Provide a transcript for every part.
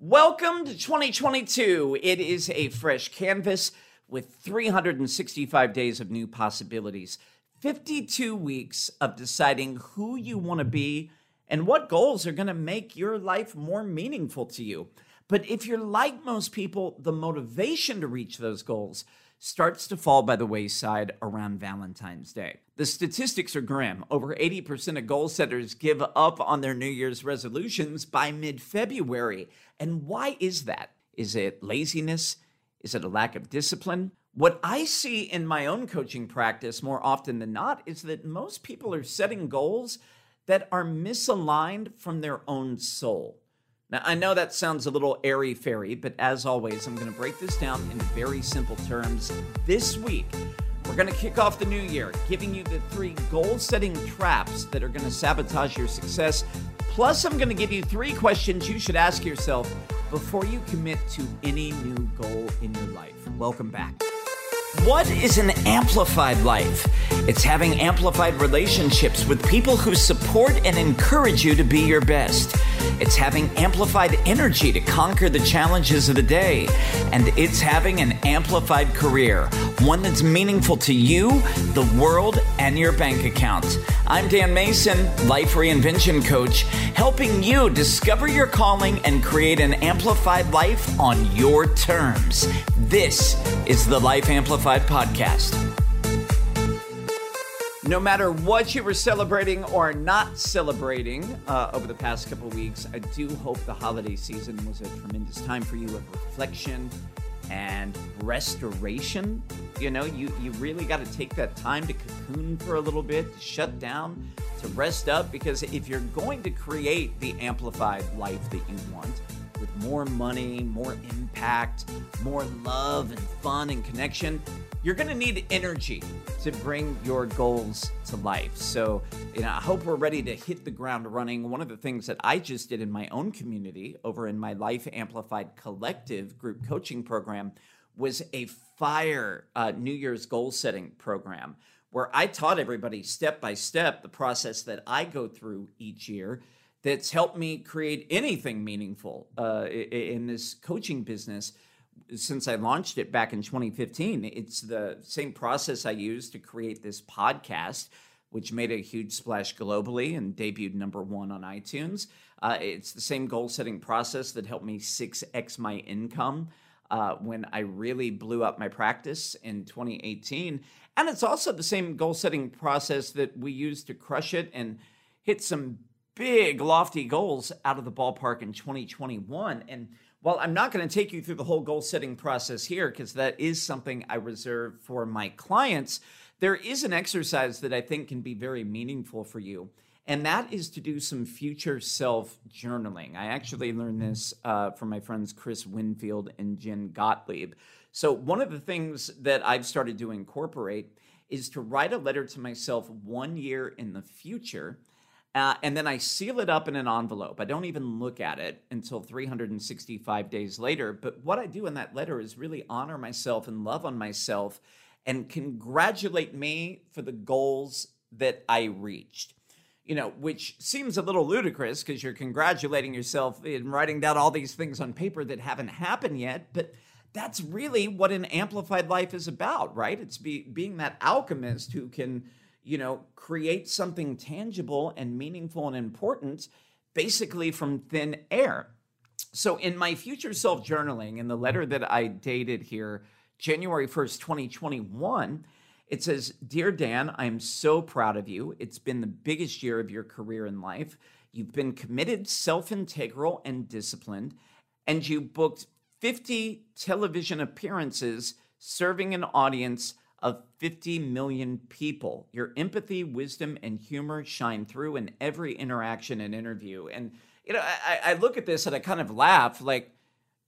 Welcome to 2022. It is a fresh canvas with 365 days of new possibilities, 52 weeks of deciding who you want to be and what goals are going to make your life more meaningful to you. But if you're like most people, the motivation to reach those goals starts to fall by the wayside around Valentine's Day. The statistics are grim. Over 80% of goal setters give up on their New Year's resolutions by mid February. And why is that? Is it laziness? Is it a lack of discipline? What I see in my own coaching practice more often than not is that most people are setting goals that are misaligned from their own soul. Now, I know that sounds a little airy fairy, but as always, I'm going to break this down in very simple terms. This week, we're going to kick off the new year, giving you the three goal setting traps that are going to sabotage your success. Plus, I'm going to give you three questions you should ask yourself before you commit to any new goal in your life. Welcome back. What is an amplified life? It's having amplified relationships with people who support and encourage you to be your best. It's having amplified energy to conquer the challenges of the day. And it's having an amplified career, one that's meaningful to you, the world, and your bank account. I'm Dan Mason, Life Reinvention Coach, helping you discover your calling and create an amplified life on your terms. This is the Life Amplified Podcast. No matter what you were celebrating or not celebrating uh, over the past couple weeks, I do hope the holiday season was a tremendous time for you of reflection and restoration. You know, you, you really got to take that time to cocoon for a little bit, to shut down, to rest up, because if you're going to create the amplified life that you want, with more money, more impact, more love and fun and connection, you're going to need energy to bring your goals to life. So, you know, I hope we're ready to hit the ground running. One of the things that I just did in my own community over in my Life Amplified Collective group coaching program was a fire uh, New Year's goal setting program where I taught everybody step by step the process that I go through each year that's helped me create anything meaningful uh, in this coaching business since I launched it back in 2015. It's the same process I used to create this podcast, which made a huge splash globally and debuted number one on iTunes. Uh, it's the same goal setting process that helped me 6x my income. Uh, when I really blew up my practice in 2018. And it's also the same goal setting process that we use to crush it and hit some big, lofty goals out of the ballpark in 2021. And while I'm not going to take you through the whole goal setting process here, because that is something I reserve for my clients, there is an exercise that I think can be very meaningful for you. And that is to do some future self journaling. I actually learned this uh, from my friends Chris Winfield and Jen Gottlieb. So, one of the things that I've started to incorporate is to write a letter to myself one year in the future uh, and then I seal it up in an envelope. I don't even look at it until 365 days later. But what I do in that letter is really honor myself and love on myself and congratulate me for the goals that I reached. You know, which seems a little ludicrous because you're congratulating yourself in writing down all these things on paper that haven't happened yet. But that's really what an amplified life is about, right? It's be, being that alchemist who can you know, create something tangible and meaningful and important basically from thin air. So in my future self journaling, in the letter that I dated here, January 1st, 2021, it says, Dear Dan, I am so proud of you. It's been the biggest year of your career in life. You've been committed, self integral, and disciplined, and you booked 50 television appearances serving an audience of 50 million people. Your empathy, wisdom, and humor shine through in every interaction and interview. And, you know, I, I look at this and I kind of laugh like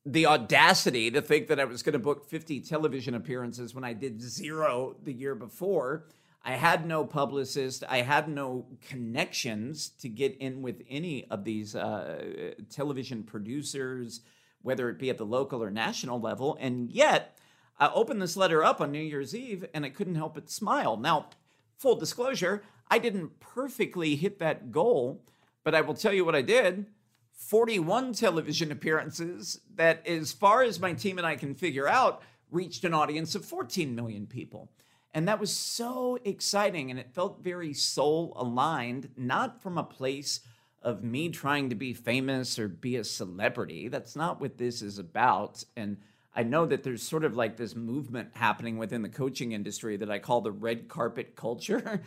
the audacity to think that I was going to book 50 television appearances when I did zero the year before. I had no publicist. I had no connections to get in with any of these uh, television producers, whether it be at the local or national level. And yet, I opened this letter up on New Year's Eve and I couldn't help but smile. Now, full disclosure, I didn't perfectly hit that goal, but I will tell you what I did 41 television appearances that, as far as my team and I can figure out, reached an audience of 14 million people. And that was so exciting. And it felt very soul aligned, not from a place of me trying to be famous or be a celebrity. That's not what this is about. And I know that there's sort of like this movement happening within the coaching industry that I call the red carpet culture,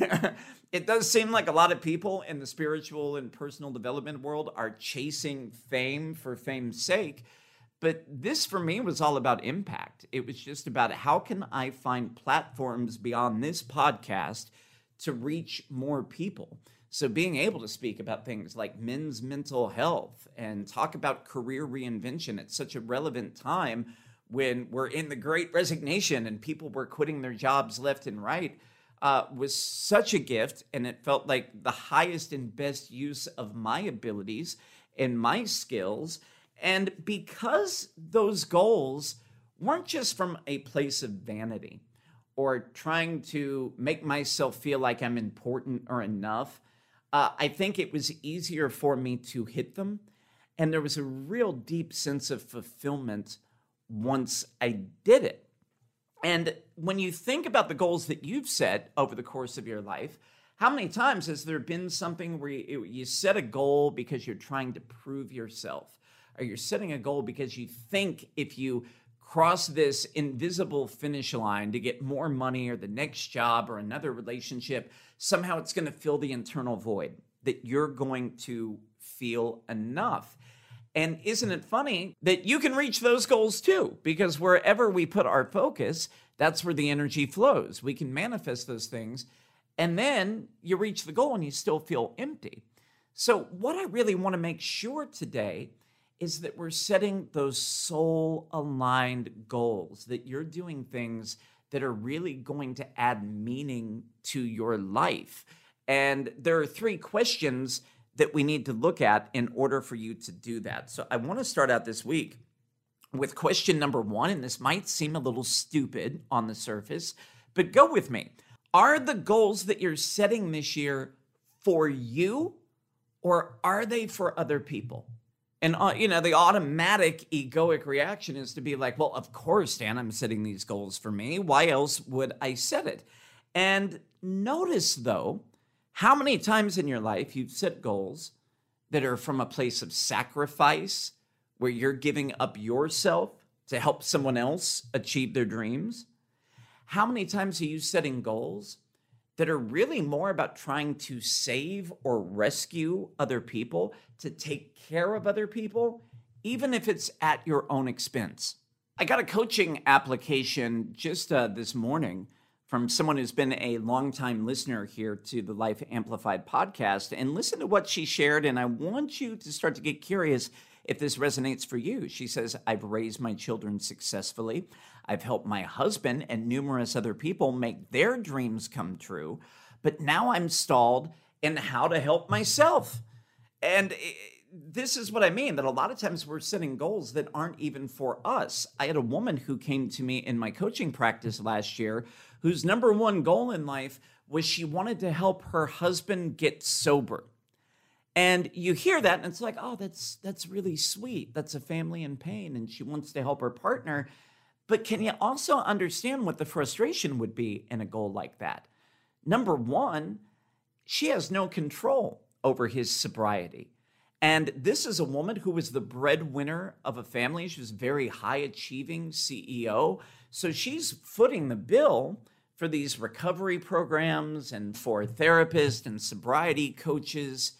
it does seem like a lot of people in the spiritual and personal development world are chasing fame for fame's sake. But this for me was all about impact. It was just about how can I find platforms beyond this podcast to reach more people. So, being able to speak about things like men's mental health and talk about career reinvention at such a relevant time when we're in the great resignation and people were quitting their jobs left and right uh, was such a gift. And it felt like the highest and best use of my abilities and my skills. And because those goals weren't just from a place of vanity or trying to make myself feel like I'm important or enough uh, I think it was easier for me to hit them. And there was a real deep sense of fulfillment once I did it. And when you think about the goals that you've set over the course of your life, how many times has there been something where you, you set a goal because you're trying to prove yourself? Or you're setting a goal because you think if you cross this invisible finish line to get more money or the next job or another relationship, somehow it's going to fill the internal void that you're going to feel enough. And isn't it funny that you can reach those goals too? Because wherever we put our focus, that's where the energy flows. We can manifest those things. And then you reach the goal and you still feel empty. So, what I really want to make sure today is that we're setting those soul aligned goals, that you're doing things that are really going to add meaning to your life. And there are three questions that we need to look at in order for you to do that. So I want to start out this week with question number one, and this might seem a little stupid on the surface, but go with me. Are the goals that you're setting this year for you or are they for other people? And uh, you know, the automatic egoic reaction is to be like, "Well, of course, Dan, I'm setting these goals for me. Why else would I set it?" And notice though, how many times in your life you've set goals that are from a place of sacrifice, where you're giving up yourself to help someone else achieve their dreams? How many times are you setting goals that are really more about trying to save or rescue other people, to take care of other people, even if it's at your own expense. I got a coaching application just uh, this morning from someone who's been a longtime listener here to the Life Amplified podcast and listen to what she shared. And I want you to start to get curious if this resonates for you. She says, I've raised my children successfully. I've helped my husband and numerous other people make their dreams come true. But now I'm stalled in how to help myself. And eh, this is what I mean that a lot of times we're setting goals that aren't even for us. I had a woman who came to me in my coaching practice last year whose number one goal in life was she wanted to help her husband get sober. And you hear that and it's like, "Oh, that's that's really sweet. That's a family in pain and she wants to help her partner." But can you also understand what the frustration would be in a goal like that? Number one, she has no control over his sobriety. And this is a woman who was the breadwinner of a family. She was very high achieving CEO. So she's footing the bill for these recovery programs and for therapists and sobriety coaches.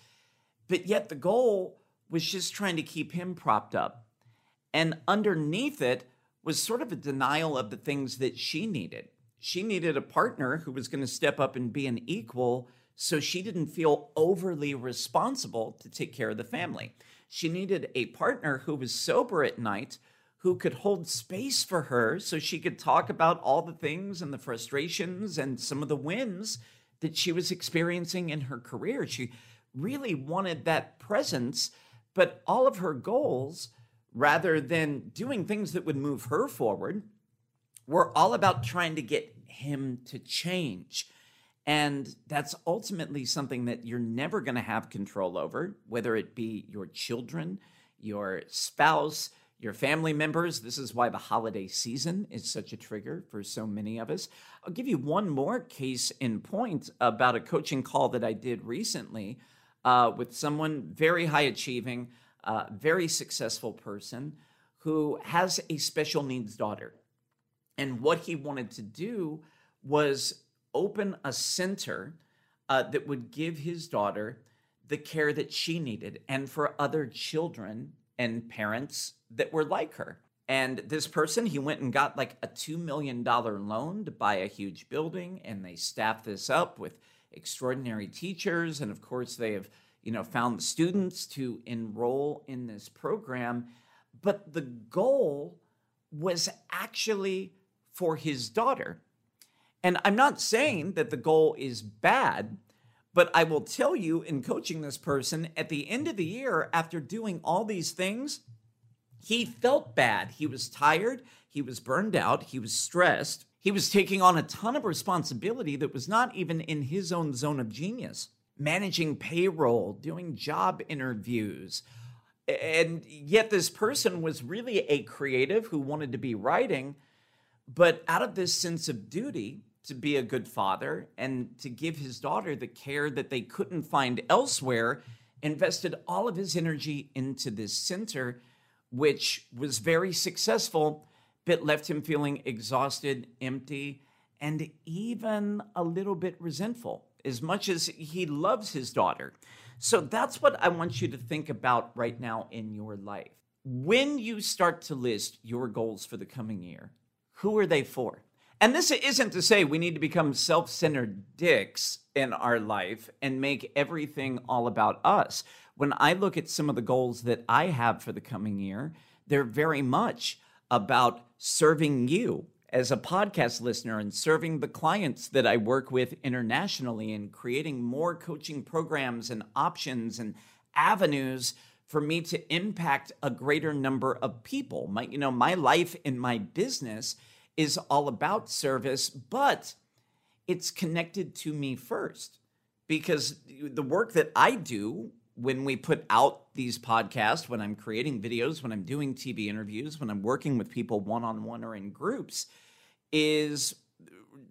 But yet the goal was just trying to keep him propped up. And underneath it was sort of a denial of the things that she needed. She needed a partner who was going to step up and be an equal so she didn't feel overly responsible to take care of the family. She needed a partner who was sober at night who could hold space for her so she could talk about all the things and the frustrations and some of the wins that she was experiencing in her career. She really wanted that presence, but all of her goals rather than doing things that would move her forward, were all about trying to get him to change. And that's ultimately something that you're never going to have control over, whether it be your children, your spouse, your family members. This is why the holiday season is such a trigger for so many of us. I'll give you one more case in point about a coaching call that I did recently uh, with someone very high achieving, uh, very successful person who has a special needs daughter. And what he wanted to do was open a center uh, that would give his daughter the care that she needed and for other children and parents that were like her. And this person, he went and got like a $2 million loan to buy a huge building, and they staffed this up with extraordinary teachers. And of course, they have, you know, found the students to enroll in this program. But the goal was actually for his daughter. And I'm not saying that the goal is bad, but I will tell you in coaching this person at the end of the year, after doing all these things, he felt bad. He was tired. He was burned out. He was stressed. He was taking on a ton of responsibility that was not even in his own zone of genius. Managing payroll, doing job interviews. And yet, this person was really a creative who wanted to be writing. But out of this sense of duty, to be a good father and to give his daughter the care that they couldn't find elsewhere, invested all of his energy into this center, which was very successful, but left him feeling exhausted, empty, and even a little bit resentful, as much as he loves his daughter. So that's what I want you to think about right now in your life. When you start to list your goals for the coming year, who are they for? And this isn't to say we need to become self centered dicks in our life and make everything all about us. When I look at some of the goals that I have for the coming year, they're very much about serving you as a podcast listener and serving the clients that I work with internationally and creating more coaching programs and options and avenues for me to impact a greater number of people. My you know, my life in my business is all about service, but it's connected to me first because the work that I do when we put out these podcasts, when I'm creating videos, when I'm doing TV interviews, when I'm working with people one on one or in groups, is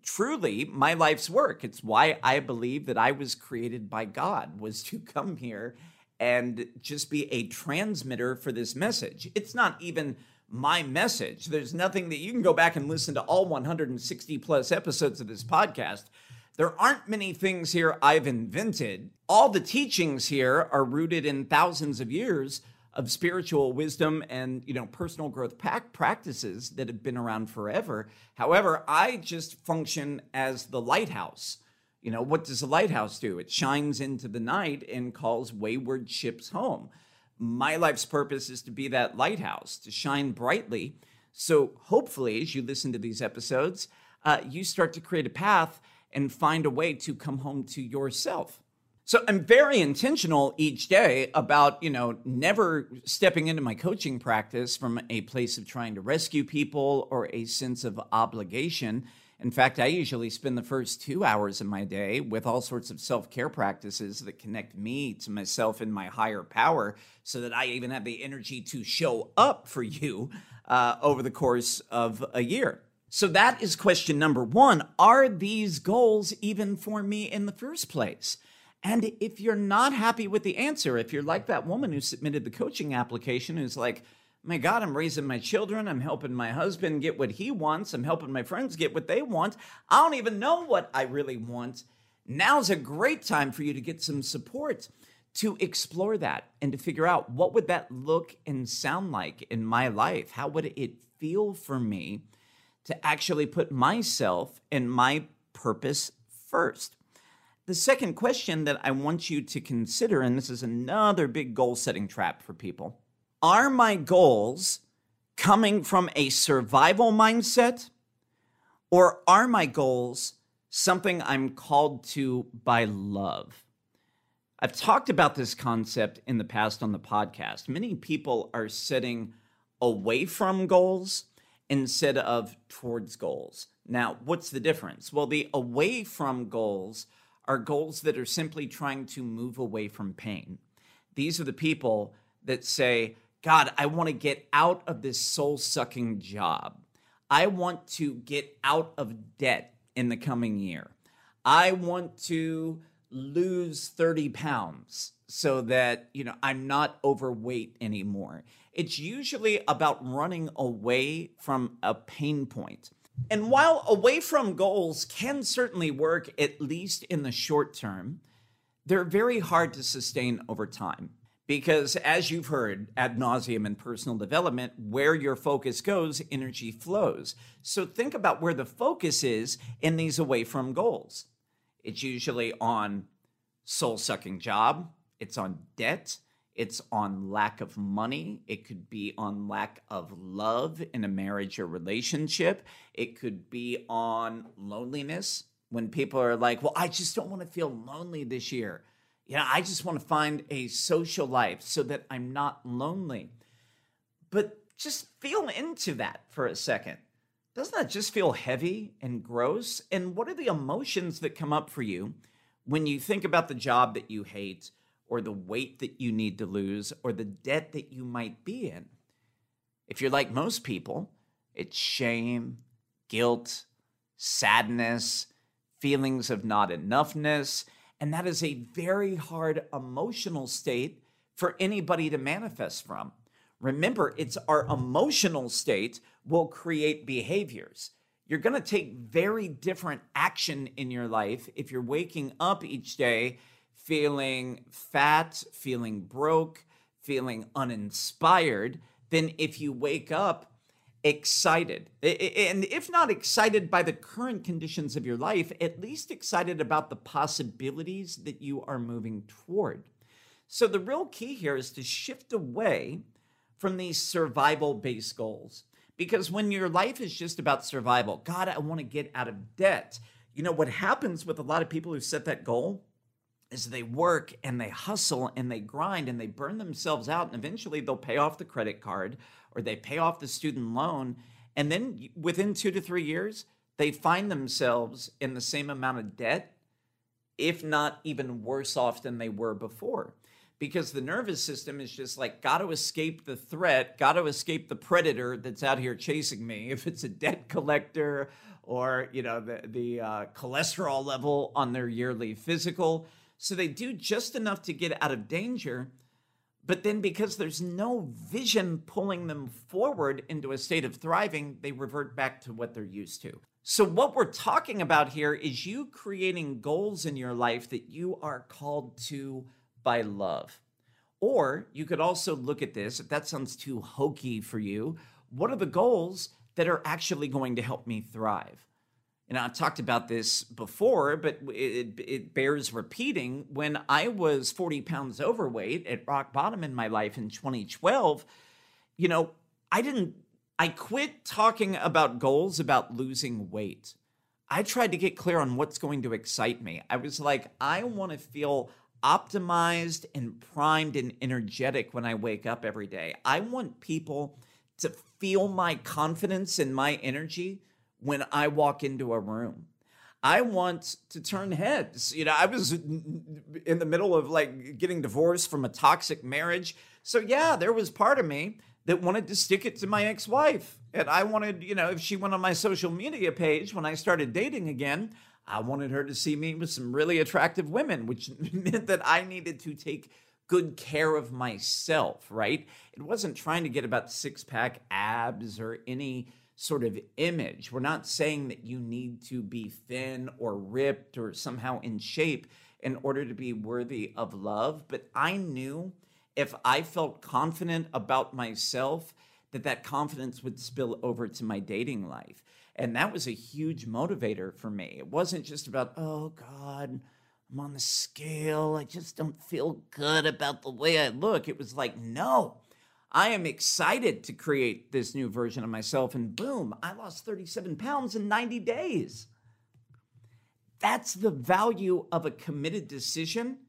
truly my life's work. It's why I believe that I was created by God was to come here and just be a transmitter for this message. It's not even my message. There's nothing that you can go back and listen to all 160 plus episodes of this podcast. There aren't many things here I've invented. All the teachings here are rooted in thousands of years of spiritual wisdom and you know personal growth practices that have been around forever. However, I just function as the lighthouse. You know, what does a lighthouse do? It shines into the night and calls wayward ships home my life's purpose is to be that lighthouse, to shine brightly. So hopefully, as you listen to these episodes, uh, you start to create a path and find a way to come home to yourself. So I'm very intentional each day about, you know, never stepping into my coaching practice from a place of trying to rescue people or a sense of obligation. In fact, I usually spend the first two hours of my day with all sorts of self care practices that connect me to myself and my higher power so that I even have the energy to show up for you uh, over the course of a year. So that is question number one. Are these goals even for me in the first place? And if you're not happy with the answer, if you're like that woman who submitted the coaching application who's like, my God, I'm raising my children. I'm helping my husband get what he wants. I'm helping my friends get what they want. I don't even know what I really want. Now's a great time for you to get some support to explore that and to figure out what would that look and sound like in my life? How would it feel for me to actually put myself and my purpose first? The second question that I want you to consider, and this is another big goal setting trap for people are my goals coming from a survival mindset or are my goals something I'm called to by love? I've talked about this concept in the past on the podcast. Many people are setting away from goals instead of towards goals. Now, what's the difference? Well, the away from goals are goals that are simply trying to move away from pain. These are the people that say, God, I want to get out of this soul sucking job. I want to get out of debt in the coming year. I want to lose 30 pounds so that, you know, I'm not overweight anymore. It's usually about running away from a pain point. And while away from goals can certainly work, at least in the short term, they're very hard to sustain over time. Because as you've heard ad nauseum in personal development, where your focus goes, energy flows. So think about where the focus is in these away from goals. It's usually on soul sucking job, it's on debt, it's on lack of money. It could be on lack of love in a marriage or relationship. It could be on loneliness when people are like, well, I just don't want to feel lonely this year. You know, I just want to find a social life so that I'm not lonely. But just feel into that for a second. Doesn't that just feel heavy and gross? And what are the emotions that come up for you when you think about the job that you hate? Or the weight that you need to lose or the debt that you might be in. If you're like most people, it's shame, guilt, sadness, feelings of not enoughness. And that is a very hard emotional state for anybody to manifest from. Remember, it's our emotional state will create behaviors. You're going to take very different action in your life if you're waking up each day feeling fat, feeling broke, feeling uninspired than if you wake up excited. And if not excited by the current conditions of your life, at least excited about the possibilities that you are moving toward. So the real key here is to shift away from these survival based goals. Because when your life is just about survival, God, I want to get out of debt. You know, what happens with a lot of people who set that goal is they work and they hustle and they grind and they burn themselves out and eventually they'll pay off the credit card or they pay off the student loan. And then within 2 to 3 years they find themselves in the same amount of debt if not even worse off than they were before. Because the nervous system is just like got to escape the threat got to escape the predator that's out here chasing me. If it's a debt collector or you know the the uh, cholesterol level on their yearly physical so they do just enough to get out of danger. But then, because there's no vision pulling them forward into a state of thriving, they revert back to what they're used to. So, what we're talking about here is you creating goals in your life that you are called to by love. Or you could also look at this, if that sounds too hokey for you, what are the goals that are actually going to help me thrive? And I've talked about this before, but it, it, bears repeating. When I was 40 pounds overweight at rock bottom in my life in 2012, you know, I didn't, I quit talking about goals about losing weight. I tried to get clear on what's going to excite me. I was like, I want to feel optimized and primed and energetic when I wake up every day. I want people to feel my confidence and my energy when I walk into a room. I want to turn heads. You know, I was in the middle of like getting divorced from a toxic marriage. So, yeah, there was part of me that wanted to stick it to my ex wife. And I wanted, you know, if she went on my social media page when I started dating again, I wanted her to see me with some really attractive women, which meant that I needed to take good care of myself, right? It wasn't trying to get about six pack abs or any sort of image. We're not saying that you need to be thin or ripped or somehow in shape in order to be worthy of love, but I knew if I felt confident about myself that that confidence would spill over to my dating life. And that was a huge motivator for me. It wasn't just about, oh God, I'm on the scale. I just don't feel good about the way I look. It was like, no, I am excited to create this new version of myself. And boom, I lost 37 pounds in 90 days. That's the value of a committed decision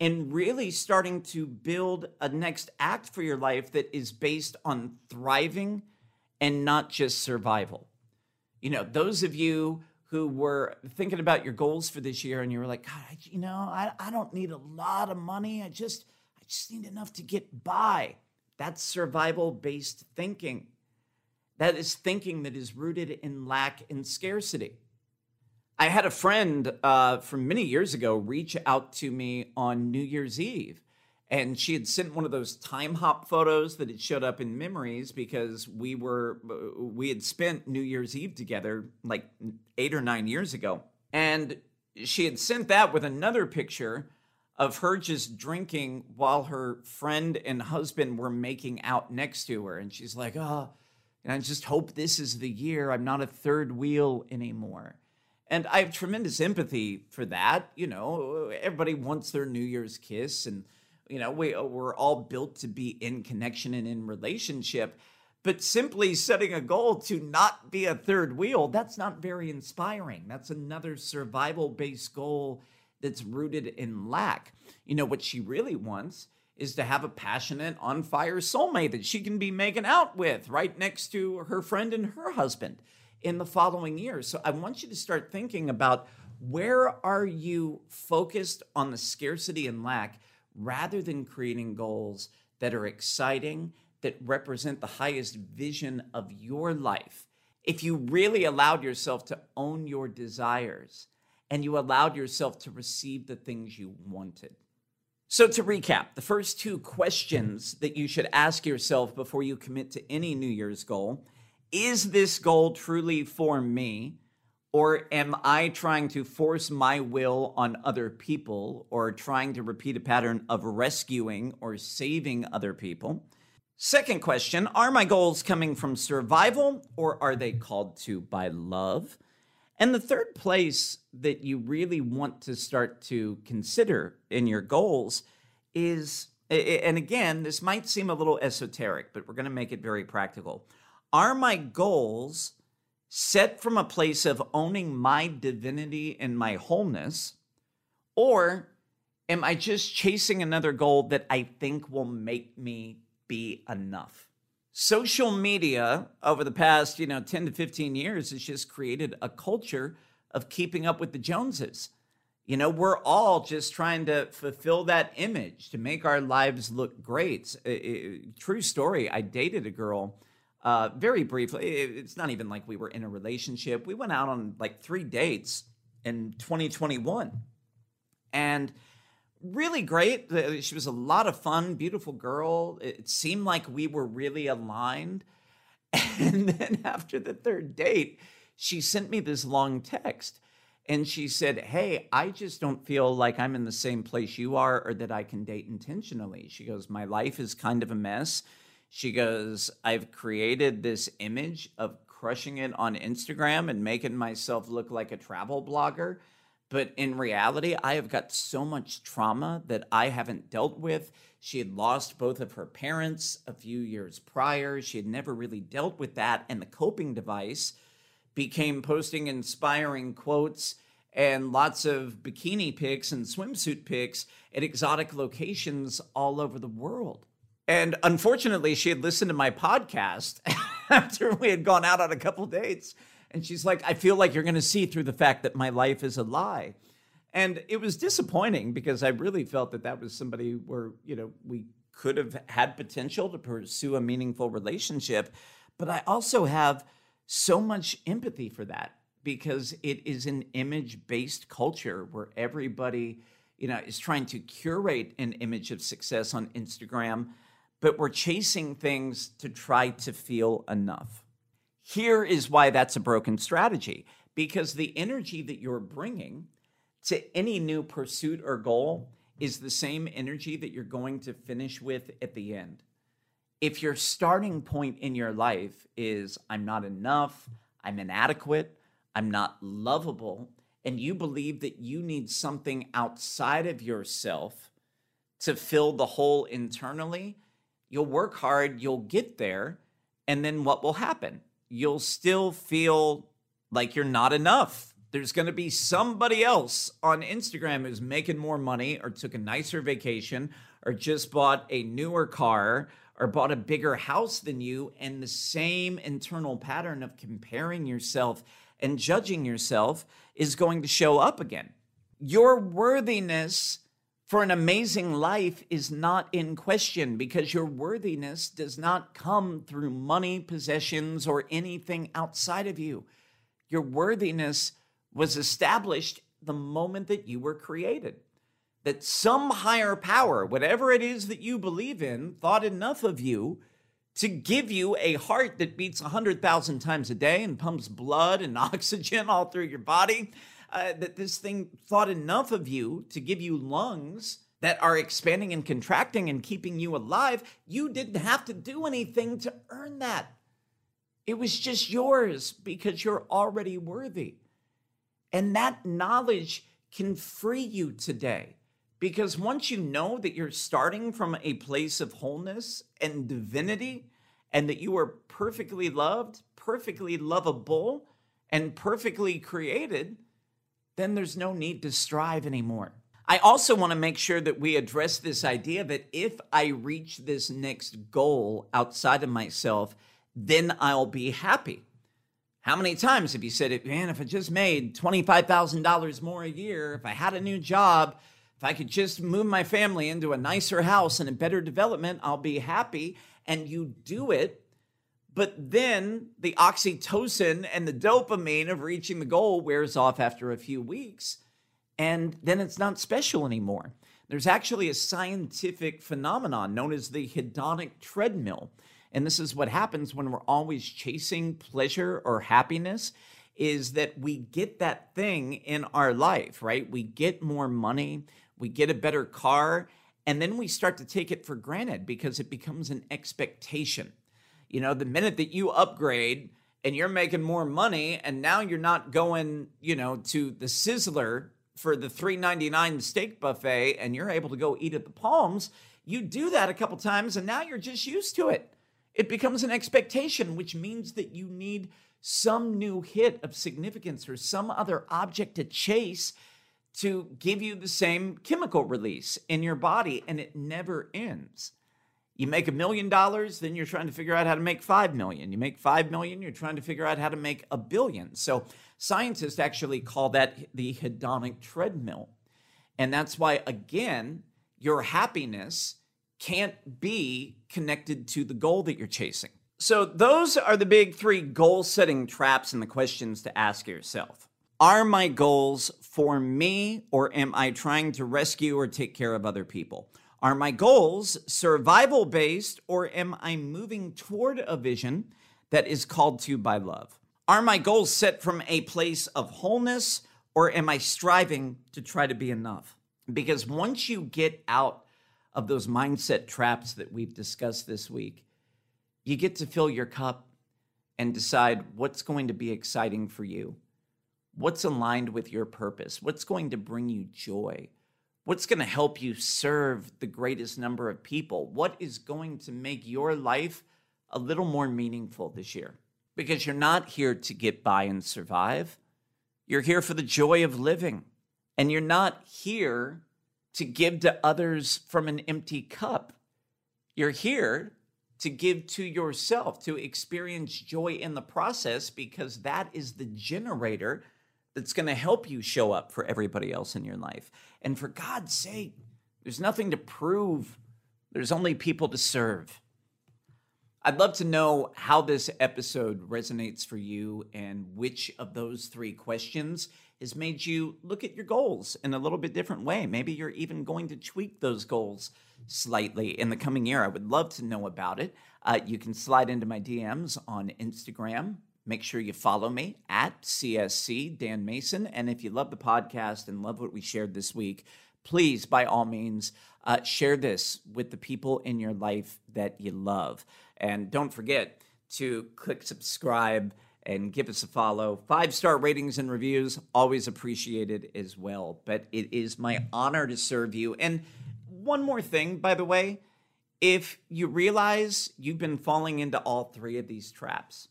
and really starting to build a next act for your life that is based on thriving and not just survival. You know, those of you who were thinking about your goals for this year and you were like, God, you know, I, I don't need a lot of money. I just, I just need enough to get by. That's survival based thinking. That is thinking that is rooted in lack and scarcity. I had a friend uh, from many years ago reach out to me on New Year's Eve and she had sent one of those time hop photos that had showed up in memories because we were we had spent New Year's Eve together like 8 or 9 years ago and she had sent that with another picture of her just drinking while her friend and husband were making out next to her and she's like oh and I just hope this is the year I'm not a third wheel anymore and I have tremendous empathy for that you know everybody wants their New Year's kiss and you know, we, we're all built to be in connection and in relationship. But simply setting a goal to not be a third wheel, that's not very inspiring. That's another survival based goal that's rooted in lack. You know, what she really wants is to have a passionate, on fire soulmate that she can be making out with right next to her friend and her husband in the following year. So I want you to start thinking about where are you focused on the scarcity and lack rather than creating goals that are exciting, that represent the highest vision of your life, if you really allowed yourself to own your desires and you allowed yourself to receive the things you wanted. So, to recap, the first two questions that you should ask yourself before you commit to any New Year's goal is this goal truly for me? Or am I trying to force my will on other people or trying to repeat a pattern of rescuing or saving other people? Second question Are my goals coming from survival or are they called to by love? And the third place that you really want to start to consider in your goals is, and again, this might seem a little esoteric, but we're going to make it very practical. Are my goals set from a place of owning my divinity and my wholeness? Or am I just chasing another goal that I think will make me be enough? Social media over the past, you know, 10 to 15 years has just created a culture of keeping up with the Joneses. You know, we're all just trying to fulfill that image to make our lives look great. true story. I dated a girl uh, very briefly, it's not even like we were in a relationship. We went out on like three dates in 2021. And really great. Uh, she was a lot of fun, beautiful girl. It seemed like we were really aligned. And then after the third date, she sent me this long text and she said, Hey, I just don't feel like I'm in the same place you are or that I can date intentionally. She goes, My life is kind of a mess. She goes, I've created this image of crushing it on Instagram and making myself look like a travel blogger. But in reality, I have got so much trauma that I haven't dealt with. She had lost both of her parents a few years prior. She had never really dealt with that. And the coping device became posting inspiring quotes and lots of bikini pics and swimsuit pics at exotic locations all over the world. And unfortunately, she had listened to my podcast after we had gone out on a couple dates. And she's like, I feel like you're going to see through the fact that my life is a lie. And it was disappointing because I really felt that that was somebody where, you know, we could have had potential to pursue a meaningful relationship. But I also have so much empathy for that because it is an image based culture where everybody, you know, is trying to curate an image of success on Instagram but we're chasing things to try to feel enough. Here is why that's a broken strategy because the energy that you're bringing to any new pursuit or goal is the same energy that you're going to finish with at the end. If your starting point in your life is, I'm not enough, I'm inadequate, I'm not lovable, and you believe that you need something outside of yourself to fill the hole internally, You'll work hard, you'll get there, and then what will happen? You'll still feel like you're not enough. There's going to be somebody else on Instagram who's making more money or took a nicer vacation or just bought a newer car or bought a bigger house than you, and the same internal pattern of comparing yourself and judging yourself is going to show up again. Your worthiness for an amazing life is not in question because your worthiness does not come through money, possessions, or anything outside of you. Your worthiness was established the moment that you were created. That some higher power, whatever it is that you believe in, thought enough of you to give you a heart that beats 100,000 times a day and pumps blood and oxygen all through your body. Uh, that this thing thought enough of you to give you lungs that are expanding and contracting and keeping you alive. You didn't have to do anything to earn that. It was just yours because you're already worthy. And that knowledge can free you today. Because once you know that you're starting from a place of wholeness and divinity, and that you are perfectly loved, perfectly lovable, and perfectly created, then there's no need to strive anymore. I also want to make sure that we address this idea that if I reach this next goal outside of myself, then I'll be happy. How many times have you said it, man, if I just made $25,000 more a year, if I had a new job, if I could just move my family into a nicer house and a better development, I'll be happy. And you do it. But then the oxytocin and the dopamine of reaching the goal wears off after a few weeks. And then it's not special anymore. There's actually a scientific phenomenon known as the hedonic treadmill and this is what happens when we're always chasing pleasure or happiness is that we get that thing in our life, right? We get more money, we get a better car, and then we start to take it for granted because it becomes an expectation. You know, the minute that you upgrade and you're making more money and now you're not going, you know, to the Sizzler for the 3.99 steak buffet and you're able to go eat at the Palms, you do that a couple times and now you're just used to it. It becomes an expectation, which means that you need some new hit of significance or some other object to chase to give you the same chemical release in your body, and it never ends. You make a million dollars, then you're trying to figure out how to make five million. You make five million, you're trying to figure out how to make a billion. So scientists actually call that the hedonic treadmill. And that's why, again, your happiness can't be connected to the goal that you're chasing. So, those are the big three goal setting traps and the questions to ask yourself. Are my goals for me, or am I trying to rescue or take care of other people? Are my goals survival based, or am I moving toward a vision that is called to by love? Are my goals set from a place of wholeness, or am I striving to try to be enough? Because once you get out of those mindset traps that we've discussed this week, you get to fill your cup and decide what's going to be exciting for you, what's aligned with your purpose, what's going to bring you joy, what's going to help you serve the greatest number of people, what is going to make your life a little more meaningful this year. Because you're not here to get by and survive. You're here for the joy of living. And you're not here to give to others from an empty cup. You're here to give to yourself, to experience joy in the process, because that is the generator that's going to help you show up for everybody else in your life. And for God's sake, there's nothing to prove, there's only people to serve. I'd love to know how this episode resonates for you and which of those three questions has made you look at your goals in a little bit different way. Maybe you're even going to tweak those goals slightly in the coming year. I would love to know about it. Uh, you can slide into my DMs on Instagram. Make sure you follow me at CSC Dan Mason. And if you love the podcast and love what we shared this week, please, by all means, uh, share this with the people in your life that you love. And don't forget to click subscribe and give us a follow. Five star ratings and reviews, always appreciated as well. But it is my honor to serve you. And one more thing, by the way, if you realize you've been falling into all three of these traps,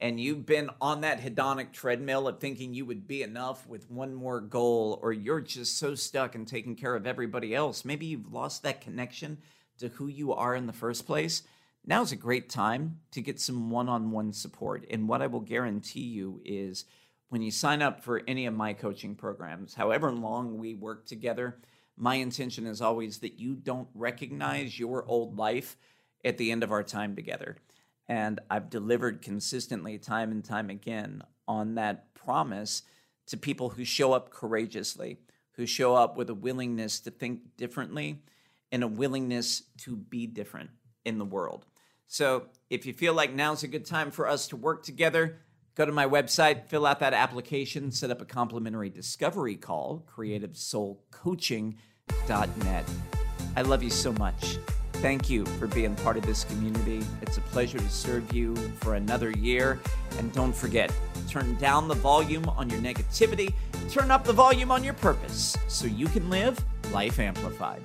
and you've been on that hedonic treadmill of thinking you would be enough with one more goal, or you're just so stuck in taking care of everybody else, maybe you've lost that connection to who you are in the first place now's a great time to get some one on one support. And what I will guarantee you is when you sign up for any of my coaching programs, however long we work together, my intention is always that you don't recognize your old life at the end of our time together. And I've delivered consistently, time and time again, on that promise to people who show up courageously, who show up with a willingness to think differently and a willingness to be different in the world. So if you feel like now's a good time for us to work together, go to my website, fill out that application, set up a complimentary discovery call, creativesoulcoaching.net. I love you so much. Thank you for being part of this community. It's a pleasure to serve you for another year. And don't forget, turn down the volume on your negativity, turn up the volume on your purpose so you can live life amplified.